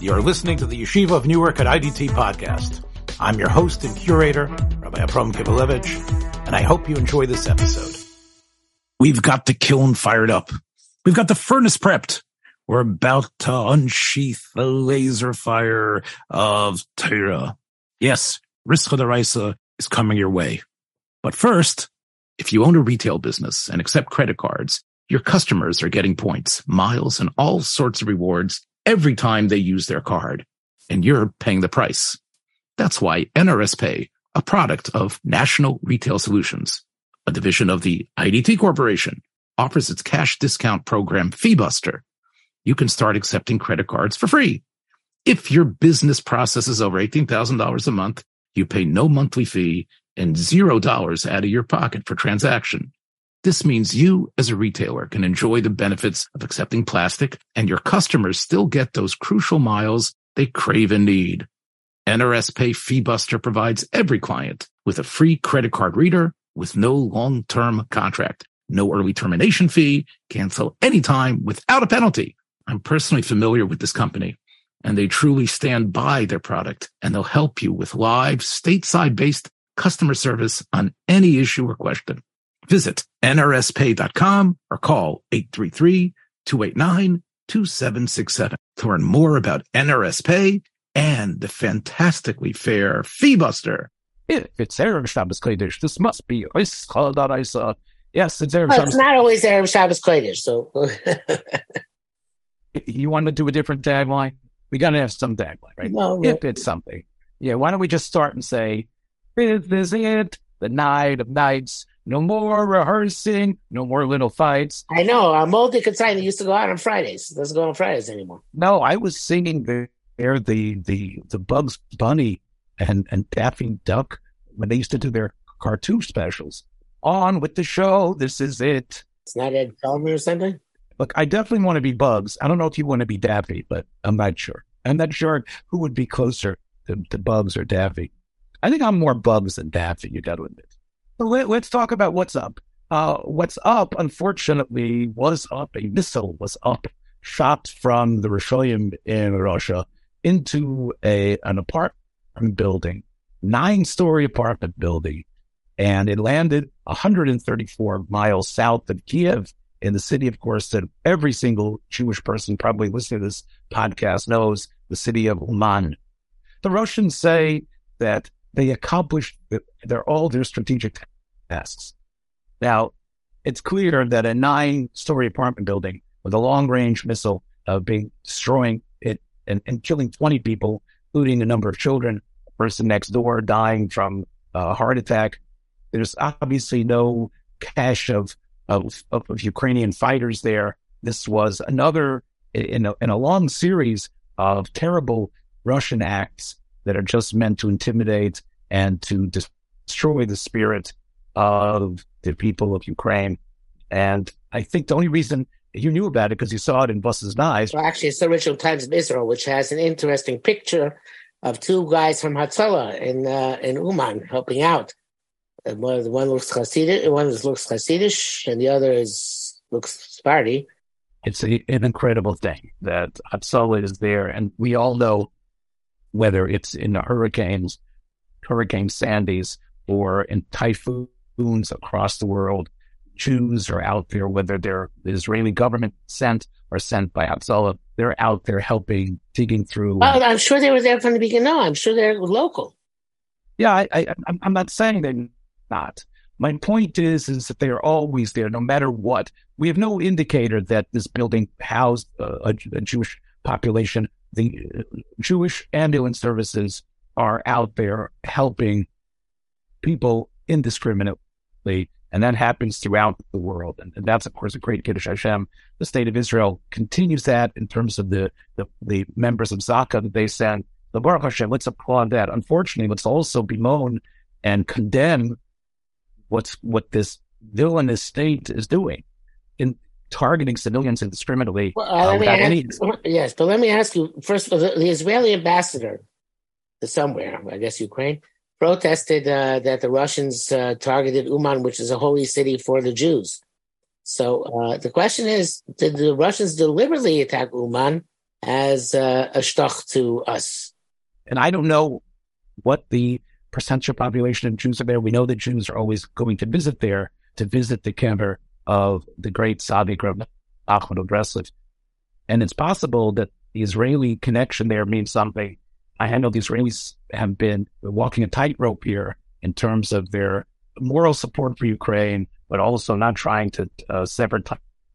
You're listening to the Yeshiva of Newark at IDT podcast. I'm your host and curator, Rabbi Abram Kibalevich, and I hope you enjoy this episode. We've got the kiln fired up. We've got the furnace prepped. We're about to unsheath the laser fire of Torah. Yes, the Risa is coming your way. But first, if you own a retail business and accept credit cards, your customers are getting points, miles, and all sorts of rewards every time they use their card. And you're paying the price. That's why NRS Pay, a product of National Retail Solutions, a division of the IDT Corporation, offers its cash discount program FeeBuster. You can start accepting credit cards for free. If your business processes over $18,000 a month, you pay no monthly fee and $0 out of your pocket for transaction. This means you as a retailer can enjoy the benefits of accepting plastic and your customers still get those crucial miles they crave and need. NRS Pay FeeBuster provides every client with a free credit card reader with no long-term contract, no early termination fee, cancel anytime without a penalty. I'm personally familiar with this company and they truly stand by their product and they'll help you with live stateside based customer service on any issue or question. Visit nrspay.com or call 833-289-2767 to learn more about NRS Pay and the fantastically fair FeeBuster. If it's Erev Shabbos Kodesh, this must be Oischal Daraisa. Yes, it's Erev Well, Shabbos. it's not always Erev Shabbos Kodesh, so You want to do a different tagline? We got to have some tagline, right? no, If it's something. Yeah, why don't we just start and say, This is it, the night of nights. No more rehearsing, no more little fights. I know. Uh, Our Moldy Consignment used to go out on Fridays. It doesn't go on Fridays anymore. No, I was singing the there the the the Bugs Bunny and and Daffy Duck when they used to do their cartoon specials. On with the show. This is it. It's not Ed Feldman or something. Look, I definitely want to be Bugs. I don't know if you want to be Daffy, but I'm not sure. I'm not sure who would be closer to, to Bugs or Daffy. I think I'm more Bugs than Daffy. You got to admit. Let, let's talk about what's up. Uh, what's up, unfortunately, was up. A missile was up, shot from the Rishoyim in Russia into a an apartment building, nine story apartment building, and it landed 134 miles south of Kiev in the city, of course, that every single Jewish person probably listening to this podcast knows the city of Uman. The Russians say that they accomplished their, all their strategic tasks. Now, it's clear that a nine story apartment building with a long range missile uh, being destroying it and, and killing 20 people, including a number of children, a person next door dying from a heart attack. There's obviously no cache of, of, of, Ukrainian fighters there. This was another in a, in a long series of terrible Russian acts that are just meant to intimidate and to destroy the spirit of the people of Ukraine. And I think the only reason you knew about it because you saw it in Buses Eyes. Well, actually, it's the Original Times of Israel, which has an interesting picture of two guys from Hatzalah in uh, in Uman helping out. And one, the one looks Hasidic, one looks Hasidish, and the other is looks Sephardi. It's a, an incredible thing that Hatzalah is there, and we all know whether it's in the hurricanes, Hurricane Sandy's, or in typhoons across the world, Jews are out there, whether they're the Israeli government sent or sent by Hatzalah, they're out there helping, digging through. Well, I'm sure they were there from the beginning. No, I'm sure they're local. Yeah, I, I, I'm- I'm not saying they're not. My point is, is that they are always there, no matter what. We have no indicator that this building housed uh, a, a Jewish population. The uh, Jewish ambulance services are out there helping people indiscriminately, and that happens throughout the world. And, and that's, of course, a great Kiddush Hashem. The state of Israel continues that in terms of the, the, the members of Zaka that they send. The Baruch Hashem, let's applaud that. Unfortunately, let's also bemoan and condemn what's what this villainous state is doing in targeting civilians indiscriminately Well, uh, without ask, any. yes, but let me ask you first of all, the, the Israeli ambassador somewhere, I guess Ukraine, protested uh, that the Russians uh, targeted Uman, which is a holy city for the Jews. So uh, the question is, did the Russians deliberately attack Uman, as uh, a shtach to us. And I don't know what the percentage of population of Jews are there. We know that Jews are always going to visit there to visit the kever of the great Tzaddik Rav Nachman of Breslov. And it's possible that the Israeli connection there means something. I know the Israelis have been walking a tightrope here in terms of their moral support for Ukraine, but also not trying to uh, sever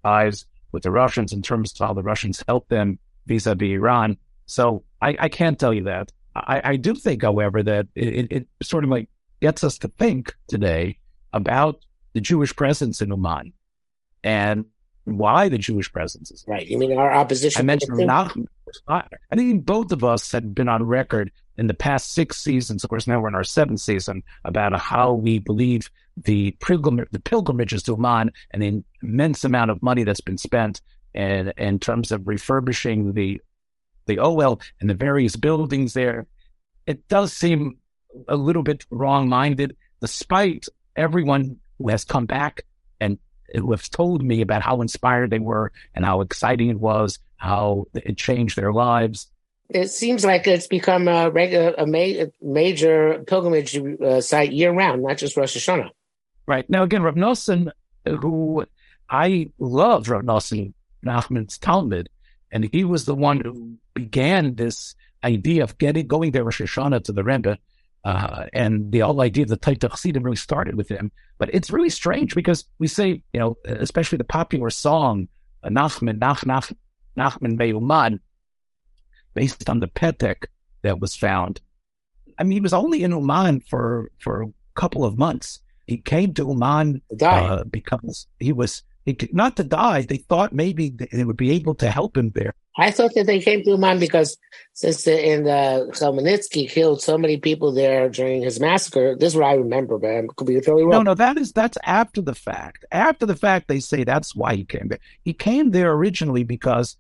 ties with the Russians in terms of how the Russians help them vis-a-vis Iran. So I, I can't tell you that. I, I do think, however, that it, it, sort of like gets us to think today about the Jewish presence in Uman and why the Jewish presence is. Right. You mean our opposition? I mentioned Nachman. I think both of us had been on record in the past six seasons. Of course, now we're in our seventh season about how we believe the pilgrim the pilgrimages to Uman and the immense amount of money that's been spent in, in terms of refurbishing the the OL and the various buildings there. It does seem a little bit wrong minded, despite everyone who has come back and who have told me about how inspired they were and how exciting it was, how it changed their lives. It seems like it's become a, regular, a ma- major pilgrimage uh, site year round, not just Rosh Hashanah. Right. Now, again, Rav Nosson, who I love Rav Nosson, Nachman's Talmud, and he was the one who began this idea of getting going there Rosh Hashanah to the Rebbe. Uh, and the whole idea of the Taita Chassidim really started with him. But it's really strange because we say, you know, especially the popular song, uh, Nachman, Nach, Nach, Nachman Meuman, based on the Petek that was found. I mean, he was only in Uman for, for a couple of months. He came to Uman uh, because he was he, not to die. They thought maybe they would be able to help him there. I thought that they came to Uman because since the, in the Khmelnytsky killed so many people there during his massacre. This is what I remember, but I could be totally wrong. No, no, that is that's after the fact. After the fact, they say that's why he came there. He came there originally because,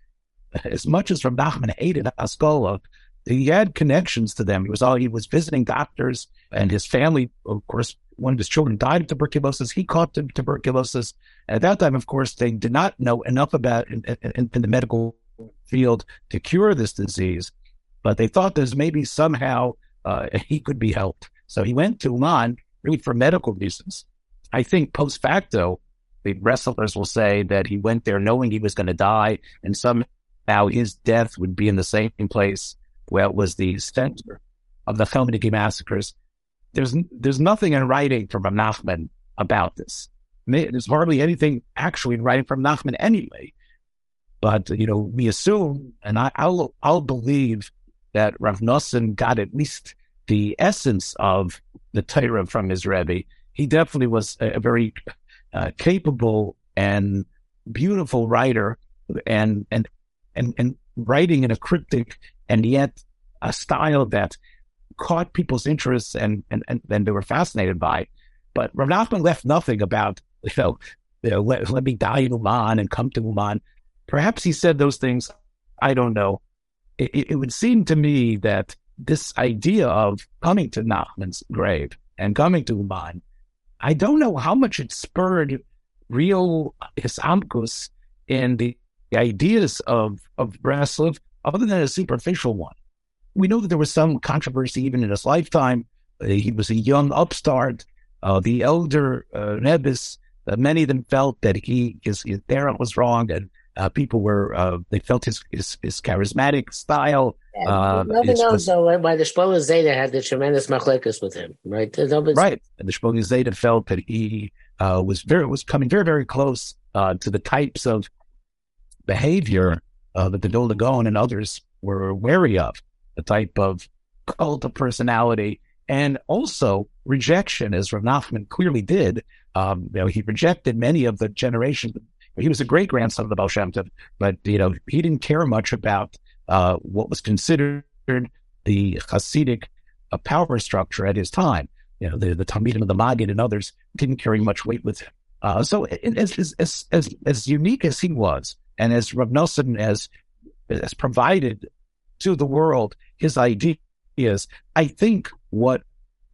as much as Rav Nachman hated Haskalah, he had connections to them. He was all he was visiting doctors, and his family, of course, one of his children died of tuberculosis. He caught tuberculosis. And At that time, of course, they did not know enough about in, in, in the medical field to cure this disease, but they thought there's maybe somehow uh, he could be helped. So he went to Uman really for medical reasons. I think post facto, the wrestlers will say that he went there knowing he was going to die, and somehow his death would be in the same place where it was the center of the Chmielnicki massacres there's there's nothing in writing from Nachman about this. There's hardly anything actually in writing from Nachman anyway. But you know, we assume, and I, will I'll believe that Rav Nosson got at least the essence of the Torah from his Rebbe. He definitely was a, a very uh, capable and beautiful writer, and and and and writing in a cryptic and yet a style that caught people's interests and, and, and, and they were fascinated by. But Rav Nachman left nothing about, you know, you know let, let me die in Uman and come to Uman. Perhaps he said those things. I don't know. It, it, would seem to me that this idea of coming to Nachman's grave and coming to Uman, I don't know how much it spurred real Hisamkus in the, the ideas of, of Breslov other than a superficial one we know that there was some controversy even in his lifetime. Uh, he was a young upstart. Uh, the elder uh, uh, many of them felt that he his, his parent was wrong, and uh, people were uh, they felt his his, his charismatic style. Yeah, uh, nobody knows though why the Shpoel Zayda had the tremendous machlekes with him, right? Nobody's... Right, and the Shpoel Zayda felt that he was very was coming very very close to the types of behavior that the Vilna Gaon and others were wary of a type of cult of personality, and also rejection, as Rav Nachman clearly did. Um, you know, he rejected many of the generation. He was a great grandson of the Baal Shem Tov, but you know, he didn't care much about uh, what was considered the Hasidic uh, power structure at his time. You know, the the Talmidim of the Maggid and others didn't carry much weight with him. Uh, so, as, as as as unique as he was, and as Rav Nosson has has provided to the world his ideas. I think what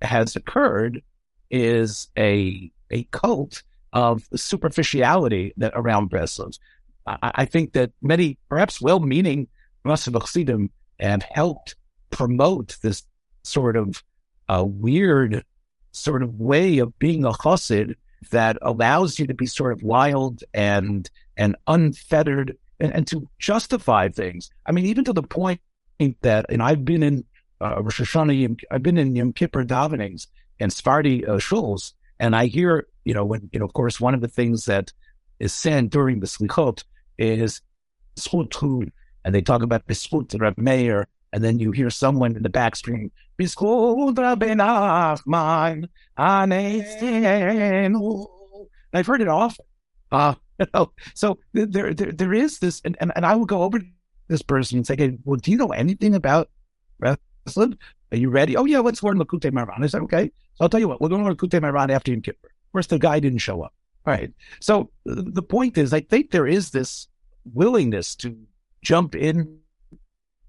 has occurred is a a cult of superficiality that around Breslov. I, I, think that many, perhaps well-meaning Rasim Chassidim have helped promote this sort of uh, weird sort of way of being a chassid that allows you to be sort of wild and and unfettered and, and to justify things. I mean, even to the point that, and I've been in uh, Rosh Hashanah, I've been in Yom Kippur davenings and Sephardi uh, shuls, and I hear, you know, when, you know, of course, one of the things that is said during the slichot is zchut and they talk about biskut Reb Meir, and then you hear someone in the back screaming, biskut Rabbi Nachman, I've heard it often. Uh, you know, so there, there, there is this, and, and, and I would go over to this person and say, hey, well, do you know anything about wrestling? Are you ready? Oh, yeah, let's learn Likutei Moharan. I said, okay. So I'll tell you what, we're going to learn Likutei Moharan after Yom Kippur. Of course, the guy didn't show up. All right. So the point is, I think there is this willingness to jump in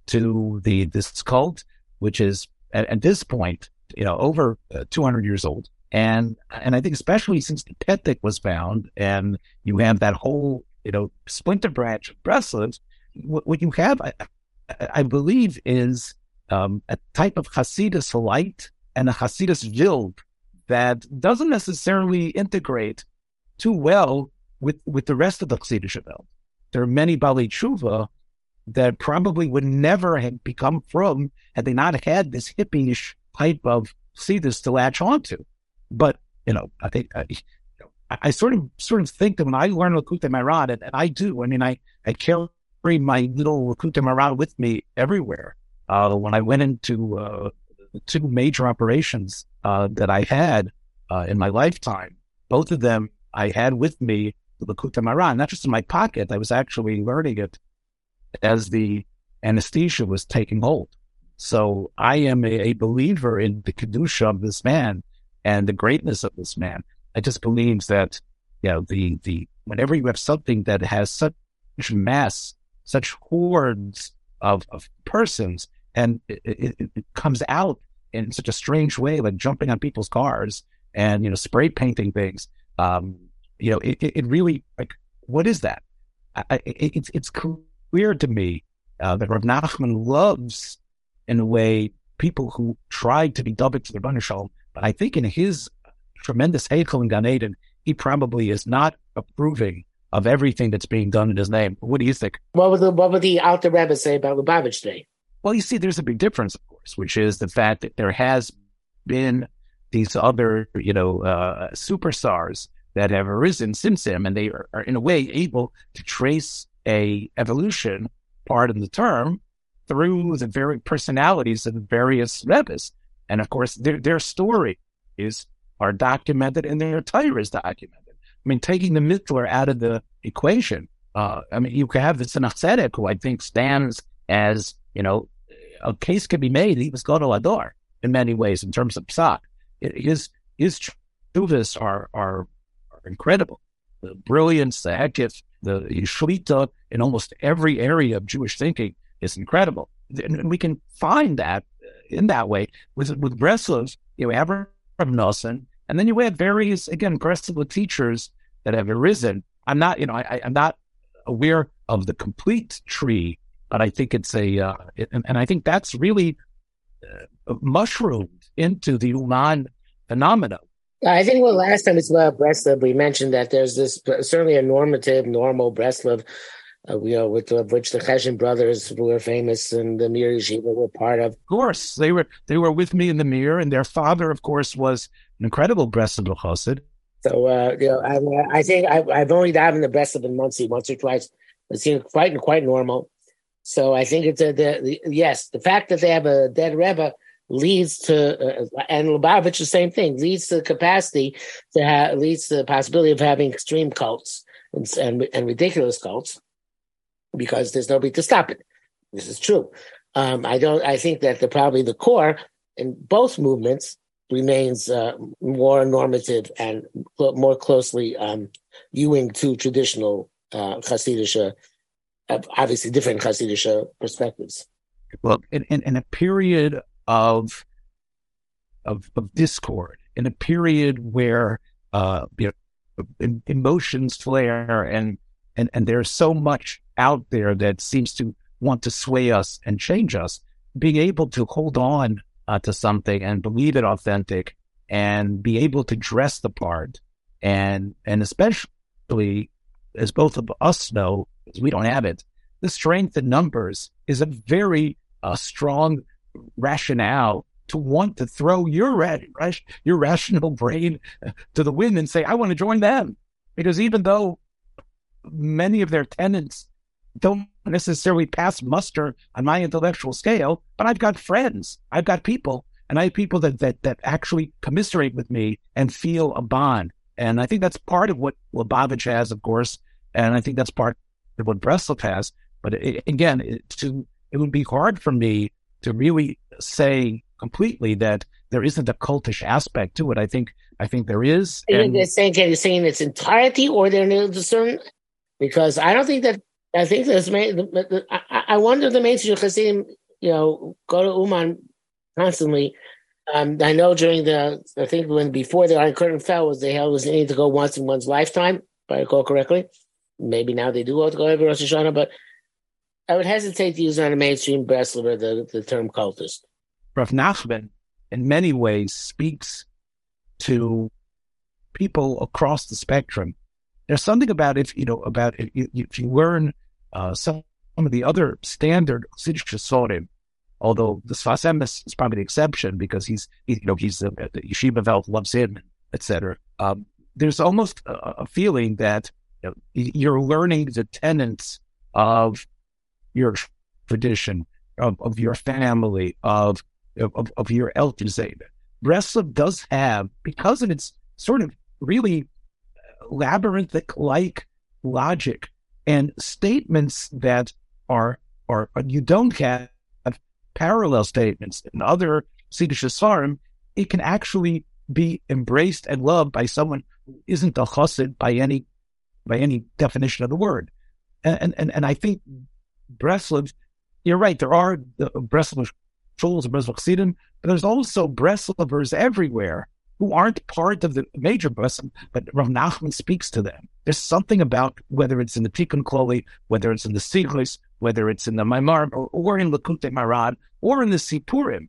to the this cult, which is at, at this point, you know, over uh, 200 years old. And and I think especially since the Petek was found, and you have that whole you know splinter branch of Breslov, what, what you have, I, I believe, is um, a type of Hasidus light and a Hasidus Wild that doesn't necessarily integrate too well with with the rest of the Chassidish Welt. There are many Bali Tshuva that probably would never have become from had they not had this hippie-ish type of Hasidus to latch onto. But you know, I think I, I sort of sort of think that when I learn Moharan, and, and I do, I mean, I I carry my little Moharan with me everywhere. Uh, when I went into uh, two major operations uh, that I had uh, in my lifetime, both of them I had with me the Moharan, not just in my pocket. I was actually learning it as the anesthesia was taking hold. So I am a, a believer in the kedusha of this man and the greatness of this man. I just believe that, you know, the, the, whenever you have something that has such mass, such hordes of, of persons, and it, it, it comes out in such a strange way, like jumping on people's cars and, you know, spray painting things, um, you know, it, it really, like, what is that? I, it, it's, it's clear to me uh, that Rav Nachman loves, in a way, people who try to be double to the Rebbeinu Shalom I think in his tremendous Heichel and Gan Eden, he probably is not approving of everything that's being done in his name. What do you think? What would the what would the Alter Rebbe say about Lubavitch Day? Well, you see, there's a big difference, of course, which is the fact that there has been these other, you know, uh, superstars that have arisen since him, and they are, are, in a way able to trace a evolution, part of the term, through the very personalities of the various Rebbes. And of course, their, their stories are documented and their Torah is documented. I mean, taking the Mitzler out of the equation, uh, I mean, you can have the Tzedek, who I think stands as, you know, a case can be made. He was Gadol Ador in many ways in terms of psak. His, his chuvas are, are, are incredible. The brilliance, the hekif, the shlita in almost every area of Jewish thinking is incredible. And we can find that in that way. With with Breslov, you have Rav Nosson, and then you have various again Breslov teachers that have arisen. I'm not, you know, I, am not aware of the complete tree, but I think it's a, uh, it, and, and, I think that's really uh, mushroomed into the Uman phenomena. I think well, last time it's about Breslov, we mentioned that there's this certainly a normative, normal Breslov uh, you know, with uh, which the Chesed brothers were famous and the Mir Yeshiva were part of. Of course, they were they were with me in the Mir, and their father, of course, was an incredible Breslov Chassid. So, uh, you know, I, I think I, have only in the Breslov in Monsey once or twice. It seems quite quite normal. So I think it's a, the, the, yes, the fact that they have a dead Rebbe leads to, uh, and Lubavitch the same thing leads to the capacity to have leads to the possibility of having extreme cults and, and, and ridiculous cults because there's nobody to stop it. This is true. Um, I don't. I think that the probably the core in both movements remains uh, more normative and more closely um, viewing to traditional uh, Hasidic, uh, obviously different Hasidic perspectives. Well, in, in, in, a period of, of of discord, in a period where uh, you know, emotions flare and and and there's so much out there that seems to want to sway us and change us, being able to hold on uh, to something and believe it authentic and be able to dress the part. And and especially as both of us know, because we don't have it, the strength in numbers is a very uh, strong rationale to want to throw your ra- your rational brain to the wind and say, "I want to join them," because even though many of their tenants don't necessarily pass muster on my intellectual scale, but I've got friends, I've got people, and I have people that that that actually commiserate with me and feel a bond. And I think that's part of what Lubavitch has, of course. And I think that's part of what Breslov has. But it, again, it, to, it would be hard for me to really say completely that there isn't a cultish aspect to it. I think I think there is. And, you're saying, can you say in its entirety, or there is a certain? Because I don't think that I think there's. I, I wonder if the mainstream Hasidim, you know, go to Uman constantly um, I know during the, I think when before the Iron Curtain fell, was they held was need to go once in one's lifetime, if I recall correctly. Maybe now they do go to go every Rosh Hashanah, but I would hesitate to use on a mainstream Breslover the, the term cultist. Rav Nachman, in many ways, speaks to people across the spectrum. There's something about if you know about if you, if you learn uh, some, of the other standard Siddish although the Sfas Emes is probably the exception because he's, he, you know, he's the, the Yeshiva Welt loves him, etc. Um, there's almost a, a feeling that you know, you're learning the tenets of your tradition, of, of your family, of, of, of your elders. Breslov does have, because of its sort of really labyrinthic like logic and statements that are, are, you don't have parallel statements in other Siddish Svarim, it can actually be embraced and loved by someone who isn't a chassid by any by any definition of the word. And and and I think Breslov, you're right. There are the Breslov shuls, Breslov chassidim, but there's also Breslovers everywhere who aren't part of the major Breslov, but Rav Nachman speaks to them. There's something about whether it's in the Tikkun Kloli, whether it's in the Sichos, whether it's in the Maimar or, or in Likutei Moharan, or in the Sipurim.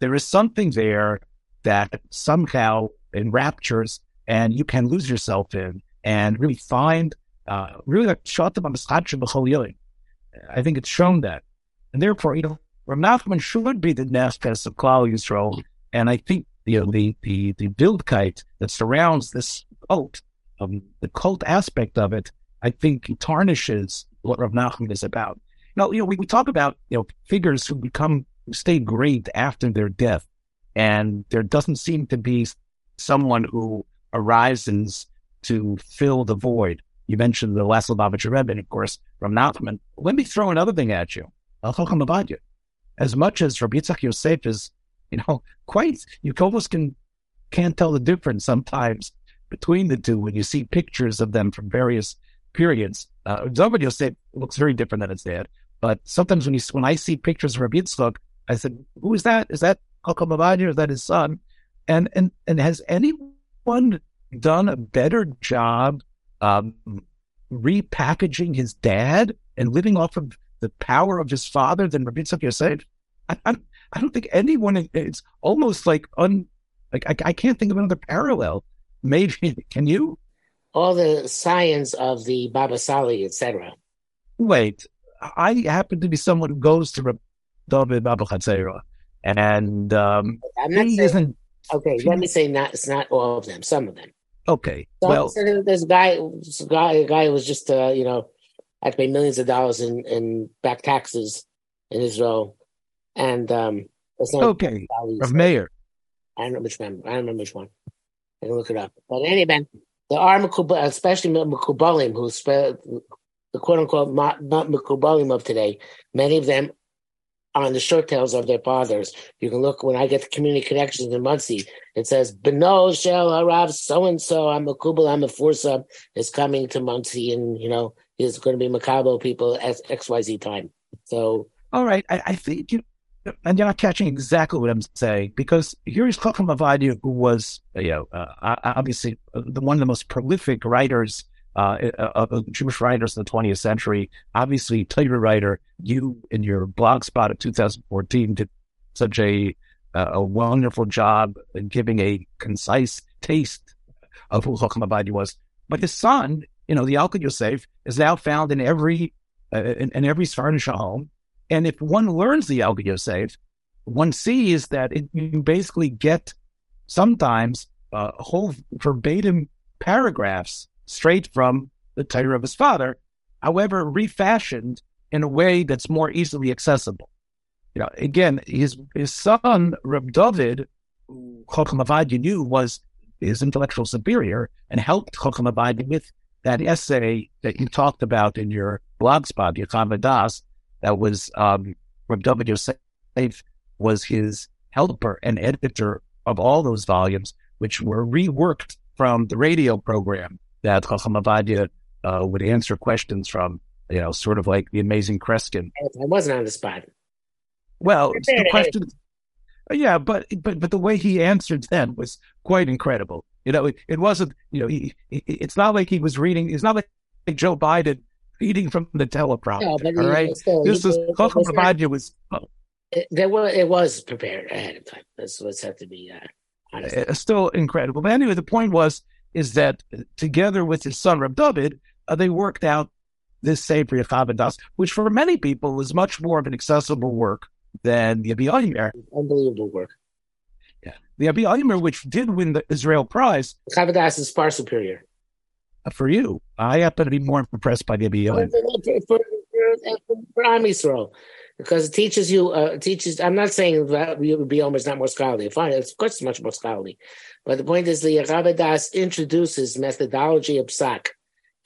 There is something there that somehow enraptures and you can lose yourself in and really find, uh, really like I think it's shown that. And therefore, you know, Rav Nachman should be the nefesh of Klal Yisrael. And I think, you know, the, the, the bildkeit that surrounds this cult, um, the cult aspect of it, I think tarnishes what Rav Nachman is about. Now, you know, we, we talk about, you know, figures who become, stay great after their death. And there doesn't seem to be someone who arises to fill the void. You mentioned the last Lubavitcher Rebbe, and of course, Rav Nachman. Let me throw another thing at you. As much as Rabbi Yitzchak Yosef is, you know, quite, you almost can, can't tell the difference sometimes between the two when you see pictures of them from various periods. Uh, David Yosef looks very different than his dad. But sometimes when you when I see pictures of Rabbi Yitzchak, I said, "Who is that? Is that Chacham Ovadia? Is that his son?" And and and has anyone done a better job um, repackaging his dad and living off of the power of his father than Rabbi Yitzchak Yosef? I, I, I don't think anyone. It's almost like un. Like I, I can't think of another parallel. Maybe can you? all the science of the Baba Sali, etc. Wait, I happen to be someone who goes to David Baba Chatzera, and um, I'm not saying, isn't. Okay, let me say not. It's not all of them. Some of them. Okay. So, well, so a guy, a guy, a guy who was just, uh, you know, had to pay millions of dollars in, in back taxes in Israel, and um, okay, of mayor. I don't know which one. I don't remember which one. I can look it up. But anyway, there are Mekubal, especially Mekubalim, who the quote unquote not, not of today. Many of them are on the short tails of their fathers. You can look when I get the community connections in Monsey, It says Beno Shel Harav so and so. I'm a Kubal. I'm a Fursa is coming to Monsey and you know he's going to be Makabo people at X Y Z time. So all right, I, I think you and you're not catching exactly what I'm saying because here's Chacham Ovadia, who was, you know, uh, obviously uh, the one of the most prolific writers uh, of Jewish writers in the 20th century. Obviously, Torah writer, you in your blog spot of 2014 did such a a wonderful job in giving a concise taste of who Chacham Ovadia was. But his son, you know, the Yalkut Yosef, is now found in every uh, in, in, every Sfardish home. And if one learns the Yosef, one sees that it, you basically get sometimes uh, whole verbatim paragraphs straight from the Torah of his father, however, refashioned in a way that's more easily accessible. You know, again, his his son Reb David, Chacham Ovadia knew was his intellectual superior and helped Ovadia with that essay that you talked about in your blog spot, Yacham Das, that was um, Reb David Yosef was his helper and editor of all those volumes, which were reworked from the radio program that Chacham Ovadia uh, would answer questions from, you know, sort of like the amazing Kreskin. I wasn't on the spot. Well, the question, yeah, but but but the way he answered then was quite incredible. You know, it, it wasn't. You know, he, it's not like he was reading. It's not like Joe Biden reading from the teleprompter. No, but all right, still, this was Chacham Ovadia was. Oh. It, there was it was prepared ahead of time. That's what's had to be. Uh, uh, still incredible. But anyway, the point was is that together with his son Reb David, uh, they worked out this Sefer Chabadas, which for many people is much more of an accessible work than the Abi Unbelievable work. Yeah, the Abi Omer, which did win the Israel Prize. Chabadas is far superior. For you, I happen to be more impressed by the Abi For, for, for, for Am Yisrael, because it teaches you, uh, teaches. I'm not saying that Abi Omer is not more scholarly. Fine, of course, it's much more scholarly. But the point is, the Chabadas introduces methodology of psak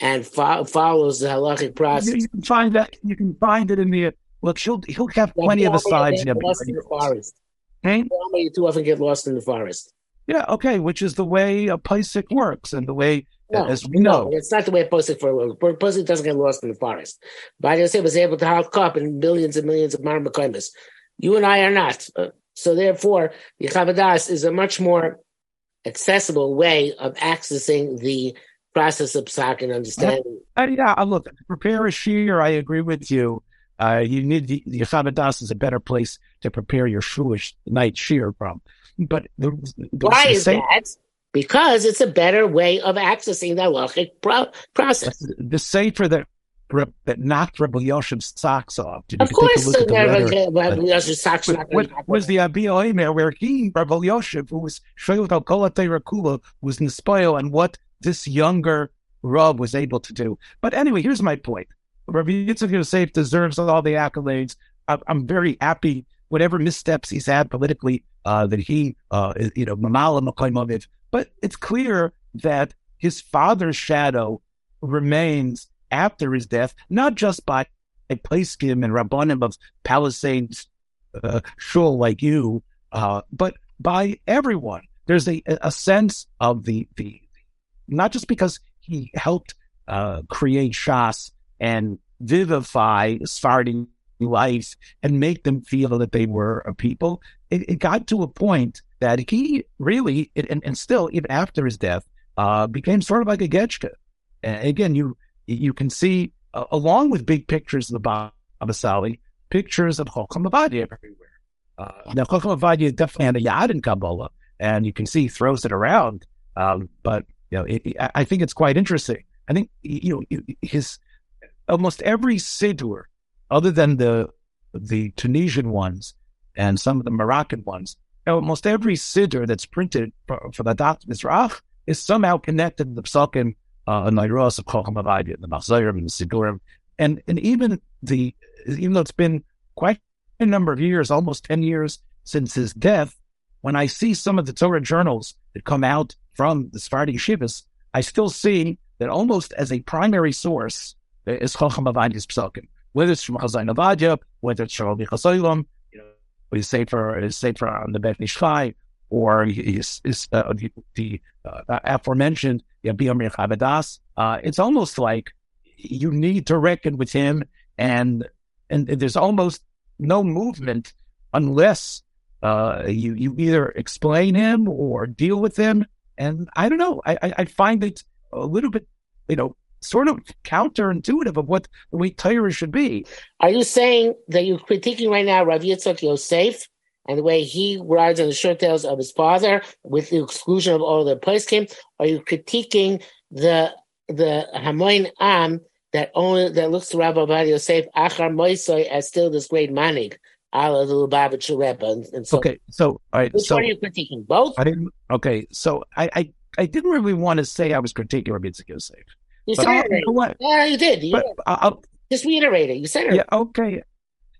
and fo- follows the halachic process. You, you, can find that. You can find it in the Look, he'll he'll have plenty of asides. In the forest. Hey? You too often get lost in the forest. Yeah, okay, which is the way a Pesach works and the way, no, as we know. No, it's not the way a Pesach works. A Pesach doesn't get lost in the forest. But I say was able to hook up in millions and millions of marmakaimas. You and I are not. Uh, so therefore, the Chavadas is a much more accessible way of accessing the process of psak and understanding. Uh, yeah, look, prepare a shear. I agree with you. Uh, you need the, the Yachavadas is a better place to prepare your shulish night shear from. But the, the, why the is same, that? Because it's a better way of accessing the halachic pro- process. The safer that that knocked Rebbe Yoshev's socks off. Did of course, Rebbe Yoshev's socks what, was the Abi Omer where he, Rebbe Yoshev, who was Shoyot al Kula was inspired and what this younger Rab was able to do. But anyway, here's my point. Rabbi Yitzchak Yosef deserves all the accolades. I'm, very happy whatever missteps he's had politically uh, that he, uh, you know, mamala makoimoviv. But it's clear that his father's shadow remains after his death, not just by a him and rabbanim of Palisades uh, shul like you, uh, but by everyone. There's a, a sense of the, the, not just because he helped uh, create Shas and vivify Sephardi life and make them feel that they were a people. It, it got to a point that he really, and, and still, even after his death, uh, became sort of like a Getchka. And again, you you can see, uh, along with big pictures of the Baba Sali, pictures of Ovadia everywhere. Uh, now, Chacham Ovadia definitely had a Yad in Kabbalah, and you can see he throws it around. Um, but you know, it, it, I think it's quite interesting. I think you know his almost every siddur, other than the the Tunisian ones and some of the Moroccan ones, almost every siddur that's printed for, for the Daf Mizrach is somehow connected to the psakim uh, Nairos of Chacham Ovadia, the Machzorim and the Siddurim, and and even the even though it's been quite a number of years, almost ten years since his death, when I see some of the Torah journals that come out from the Sephardi yeshivas, I still see that almost as a primary source is Chacham Ovadia's psakim. Whether it's from Chazon Ovadia, whether it's from Chasolim, you know, his sefer, his sefer on the Beth Nishchai, or his, his uh, the, the uh, aforementioned Yabiyam Chabadas. Uh, it's almost like you need to reckon with him, and and there's almost no movement unless uh, you you either explain him or deal with him. And I don't know. I, I, I find it a little bit, you know, sort of counterintuitive of what the way Torah should be. Are you saying that you're critiquing right now Rav Yitzchak Yosef and the way he rides on the short tails of his father with the exclusion of all the poskim? Are you critiquing the the Hamoin Am that only that looks to Rabbi Ovadia Yosef Achar Moisoi as still this great manig? Allah the Lubavitcher Rebbe. And, and so, okay, so all right, which so one are you critiquing? Both? I didn't. Okay, so I I, I didn't really want to say I was critiquing Rabbi Yitzchak Yosef. You said I- it. you know what? Yeah, you did. You But did. I'll, Just reiterate it. You said it. yeah, okay,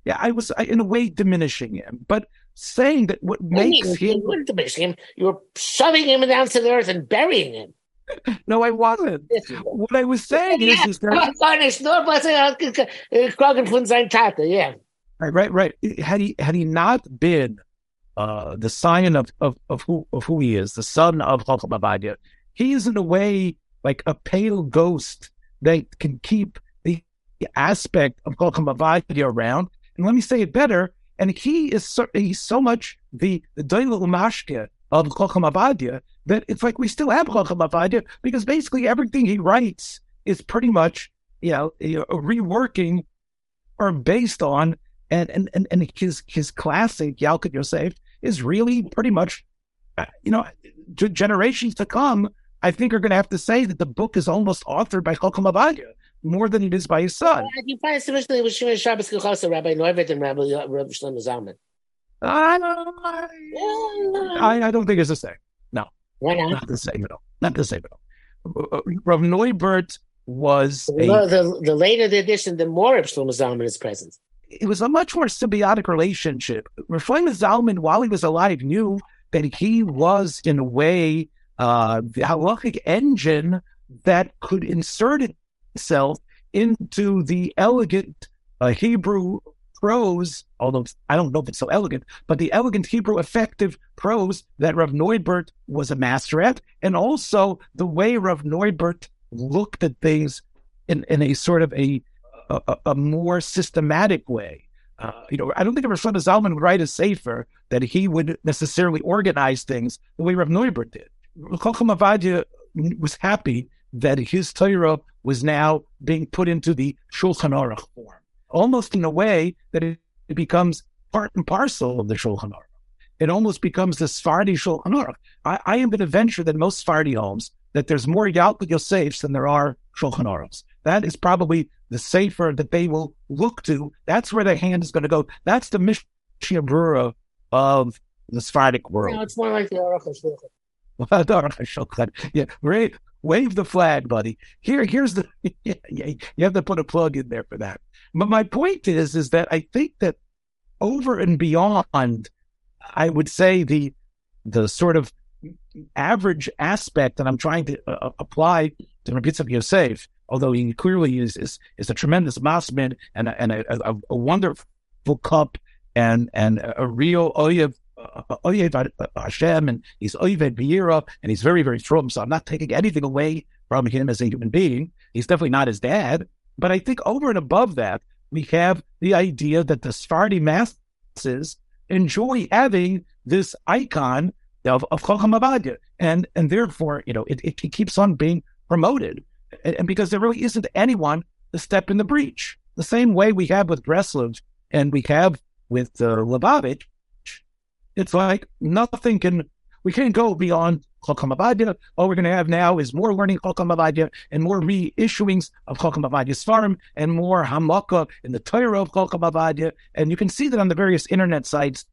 yeah, I was I, in a way diminishing him, but saying that what What makes mean? him You weren't diminishing him. You were shoving him down to the earth and burying him. no, I wasn't. Were. What I was saying is, is that Garnish, nur was Krogen von sein Tate, yeah. Right, right, right. Had he had he not been uh, the sign of, of, of who of who he is, the son of Chacham Avadia, he is in a way like a pale ghost that can keep the aspect of Avadia around. And let me say it better. And he is so, he's so much the the Doilul Mashke of Chacham Avadia that it's like we still have Chacham Avadia because basically everything he writes is pretty much you know, reworking or based on and and and, and his his classic Yalkut Yosef is really pretty much, you know, generations to come. I think you're going to have to say that the book is almost authored by Chokam Avadia more than it is by his son. You find sufficiently with Shimon Shabbos Kuchasa, Rabbi Neuwirth and Rabbi Rabbi Shlomo Zalman. I don't, I, I don't think it's the same. No. Why not? Not the same at all. Not the same at all. Rav Neuwirth was a The, the, the later the edition, the more Shlomo Zalman is present. it was a much more symbiotic relationship. Reflaim Zalman, while he was alive, knew that he was, in a way, uh, the halachic engine that could insert itself into the elegant uh, Hebrew prose, although I don't know if it's so elegant, but the elegant Hebrew effective prose that Rav Neuwirth was a master at, and also the way Rav Neuwirth looked at things in, in a sort of a a, a- more systematic way. Uh, you know, I don't think Rav Shlomo Zalman would write a safer that he would necessarily organize things the way Rav Neuwirth did. Chacham Avadia was happy that his Torah was now being put into the Shulchan Aruch form, almost in a way that it, it becomes part and parcel of the Shulchan Aruch. It almost becomes the Sephardi Shulchan Aruch. I, I am going to venture that most Sephardi homes that there's more Yalkut Yosefs than there are Shulchan Aruchs. That is probably the safer that they will look to. That's where their hand is going to go. That's the Mishnah Brura of the Sephardic world. No, it's more like the Aruch HaShulchan. yeah, right. Wave the flag, buddy. Here, here's the. Yeah, yeah, you have to put a plug in there for that. But my point is, is that I think that over and beyond, I would say the the sort of average aspect that I'm trying to uh, apply to Yitzchak Yosef, although he clearly is is, is a tremendous masman and and a, a, a wonderful cup and and a real oyev uh, oyev Hashem and he's oyev Beira and he's very very strong. So I'm not taking anything away from him as a human being. He's definitely not his dad. But I think over and above that, we have the idea that the Sephardi masses enjoy having this icon of, of Chacham Avadia. And, and therefore, you know, it, it keeps on being promoted. And, and because there really isn't anyone to step in the breach. The same way we have with Breslov and we have with uh, Lubavitch, it's like nothing can, we can't go beyond Chokam. All we're going to have now is more learning Chokam Avadia and more reissuings of Chokam farm and more Hamaka in the Torah of Chokam. And you can see that on the various internet sites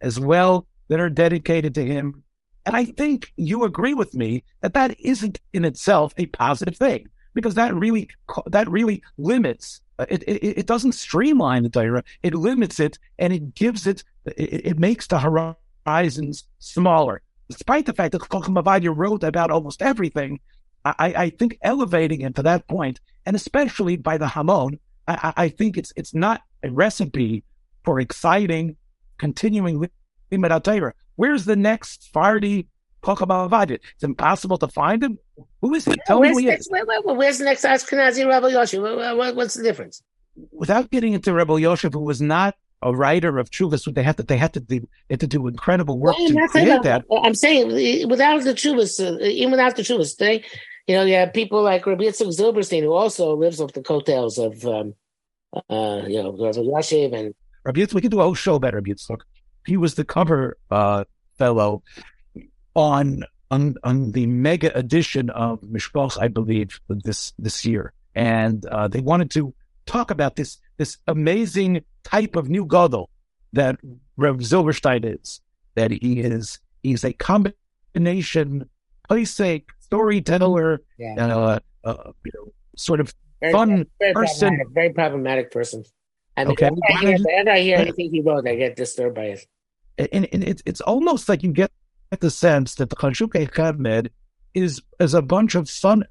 as well that are dedicated to him. And I think you agree with me that that isn't in itself a positive thing because that really, that really limits it, it, it doesn't streamline the Torah. It limits it and it gives it, it, it makes the horizons smaller. Despite the fact that Chacham wrote about almost everything, I, I think elevating it to that point, and especially by the Hamon, I, I think it's it's not a recipe for exciting, continuing Limud Torah. Where's the next Fardi Chacham It's impossible to find him. Who is he? Tell me who he next, is. where, where, where's the next Ashkenazi Rabbi Yoshi? What, what, what's the difference? without getting into Rebel Yosef, who was not a writer of Chuvas, they had to they had to do, they had to do incredible work Well, to create that. I'm saying without the Chuvas, uh, even without the Chuvas, they you know, you have people like Rabbi Yitzchak Zilberstein, who also lives off the coattails of, um, uh, you know, Rabbi Yashiv and Rabbi Yitzchak. We could do a whole show about Rabbi Yitzchak. He was the cover uh, fellow on on on the mega edition of Mishpach, I believe, this this year, and uh, they wanted to talk about this this amazing type of new gadol that Rev Zilberstein is. That he is he's a combination, sake storyteller, yeah. uh, uh, you know, sort of very, fun very person. Problematic, very problematic person. I mean, okay. I hear, whenever I hear anything he wrote, I get disturbed by it. And, and it's it's almost like you get the sense that the Chashukei Chemed is is a bunch of fun,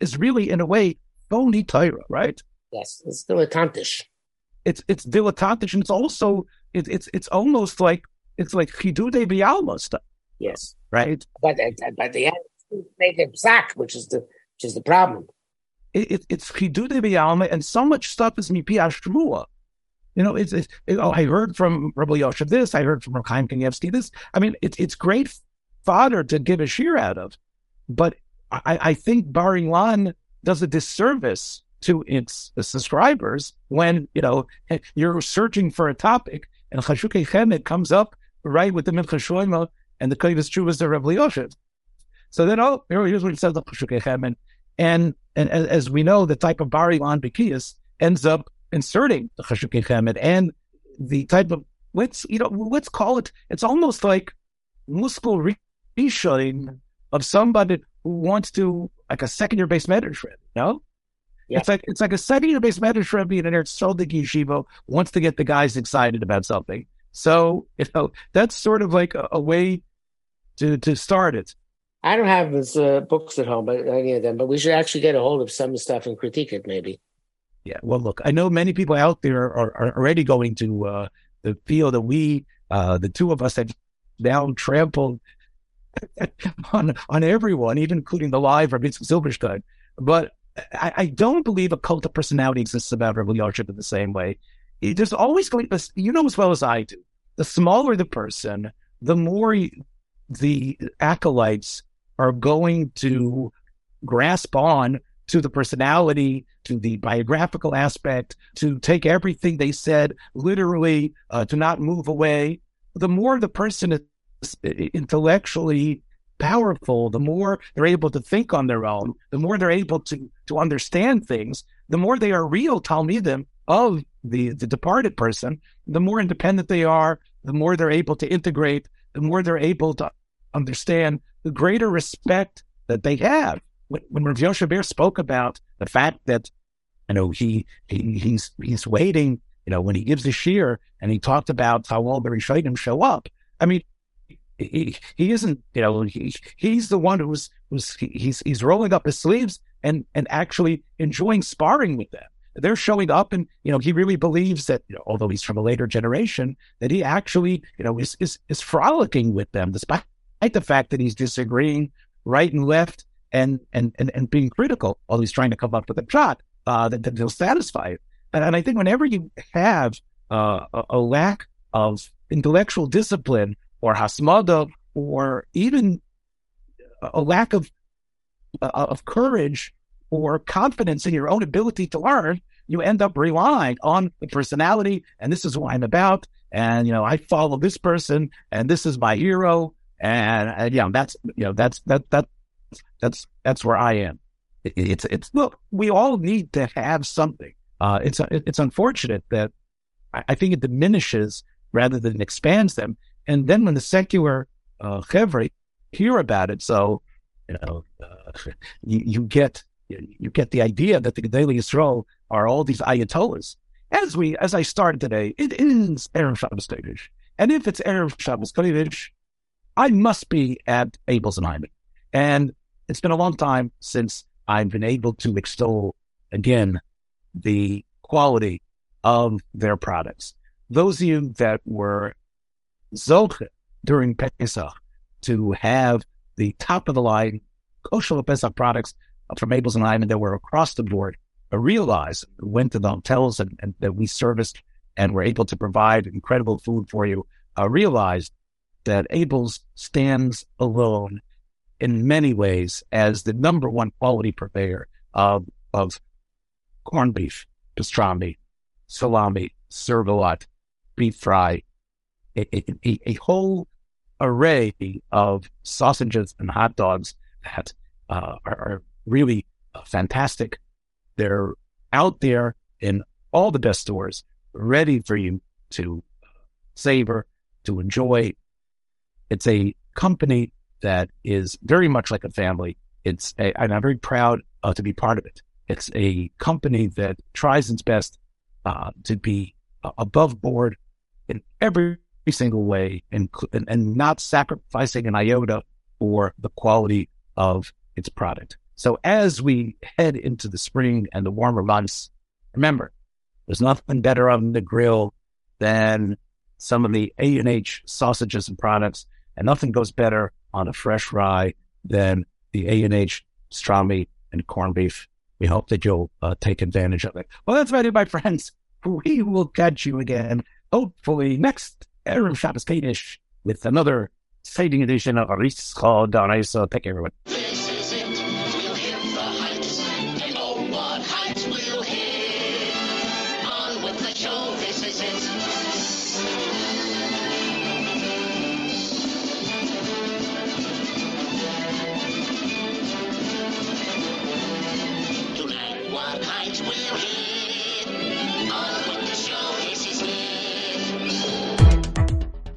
is really in a way phony Torah, right? Yes, it's dilettantish. It's it's dilettantish, and it's also it, it's it's almost like it's like chidude bialma stuff. Yes, right. But but the end make it sack, which is the which is the problem. It, it, it's chidude bialma, and so much stuff is mipi ashmua. You know, it's, it's it, oh, I heard from Rabbi Yosef this, I heard from Chaim Kanievsky this. I mean, it's it's great fodder to give a shiur out of, but I, I think Bar Ilan does a disservice to its subscribers when you know you're searching for a topic and Chashukei Chemed comes up right with the Mincha Shlomo and the Kodesh Chuvas of Rabbi Yosef. So then, oh, here's what it says the Chashukei Chemed. And, and as we know, the type of Bar Ilan Bekias ends up inserting the Chashukei Chemed and the type of, let's, you know, let's call it, it's almost like muscle reshoting of somebody who wants to, like a second year beis medrash, know? Yeah. It's like it's like a second year beis medrash rebbe in an Soldik yeshiva wants to get the guys excited about something. So you know that's sort of like a, a way to to start it. I don't have his uh, books at home, but any of them. But we should actually get a hold of some stuff and critique it, maybe. Yeah. Well, look, I know many people out there are, are already going to uh, the field that we, uh, the two of us, have now trampled on on everyone, even including the live Rabbi Silverstein. But I, I, don't believe a cult of personality exists about Rabbi Yosef in the same way. There's always going to, you know as well as I do, the smaller the person, the more the acolytes are going to grasp on to the personality, to the biographical aspect, to take everything they said literally, uh, to not move away. The more the person is intellectually powerful, the more they're able to think on their own, the more they're able to to understand things, the more they are real Talmidim of the, the departed person, the more independent they are, the more they're able to integrate, the more they're able to understand the greater respect that they have. When, when Rav Yoshe spoke about the fact that, you know, he, he he's he's waiting, you know, when he gives the shiur and he talked about how all the Rishonim show up. I mean, he, he isn't, you know, he, he's the one who's, who's he's, he's rolling up his sleeves and, and actually enjoying sparring with them. They're showing up and, you know, he really believes that, you know, although he's from a later generation, that he actually, you know, is, is, is frolicking with them despite the fact that he's disagreeing right and left and, and, and, and being critical, although he's trying to come up with a shot uh, that, that will satisfy. And, and I think whenever you have uh, a, a lack of intellectual discipline or hasmada or even a lack of uh, of courage or confidence in your own ability to learn, you end up relying on the personality. And this is who I'm about. And, you know, I follow this person and this is my hero. And, and know, that's, you know, that's, that, that, that's, that's where I am. It, it's, it's, look, we all need to have something. Uh, it's, it's unfortunate that I, I think it diminishes rather than expands them. And then when the secular uh, chevre hear about it, so you know, uh, you, you, get you get the idea that the Gedolei Yisrael are all these ayatollahs. As we as I started today, it is erev Shabbos Kodesh, and if it's erev Shabbos Kodesh, I must be at Abeles and Heymann. And it's been a long time since I've been able to extol again the quality of their products. Those of you that were Zoche during Pesach to have the top of the line kosher Pesach products from Abeles and Heymann that were across the board uh, realize, went to the hotels and, and, that we serviced and were able to provide incredible food for you, uh, realized that Abeles stands alone in many ways as the number one quality purveyor of, of corned beef, pastrami, salami, cervelat, beef fry, a, a, a, whole array of sausages and hot dogs that uh, are, are, really uh, fantastic. They're out there in all the best stores, ready for you to savor, to enjoy. It's a company that is very much like a family. It's a, and I'm very proud uh, to be part of it. It's a company that tries its best uh, to be uh, above board in every single way and, and, and not sacrificing an iota for the quality of its product. So as we head into the spring and the warmer months, remember, there's nothing better on the grill than some of the A and H sausages and products, and nothing goes better on a fresh rye than the A and H pastrami and corned beef. We hope that you'll uh, take advantage of it. Well, that's about it, my friends. We will catch you again, hopefully next Erev Shabbos Kodesh with another exciting edition of Aris Don So take care, everyone.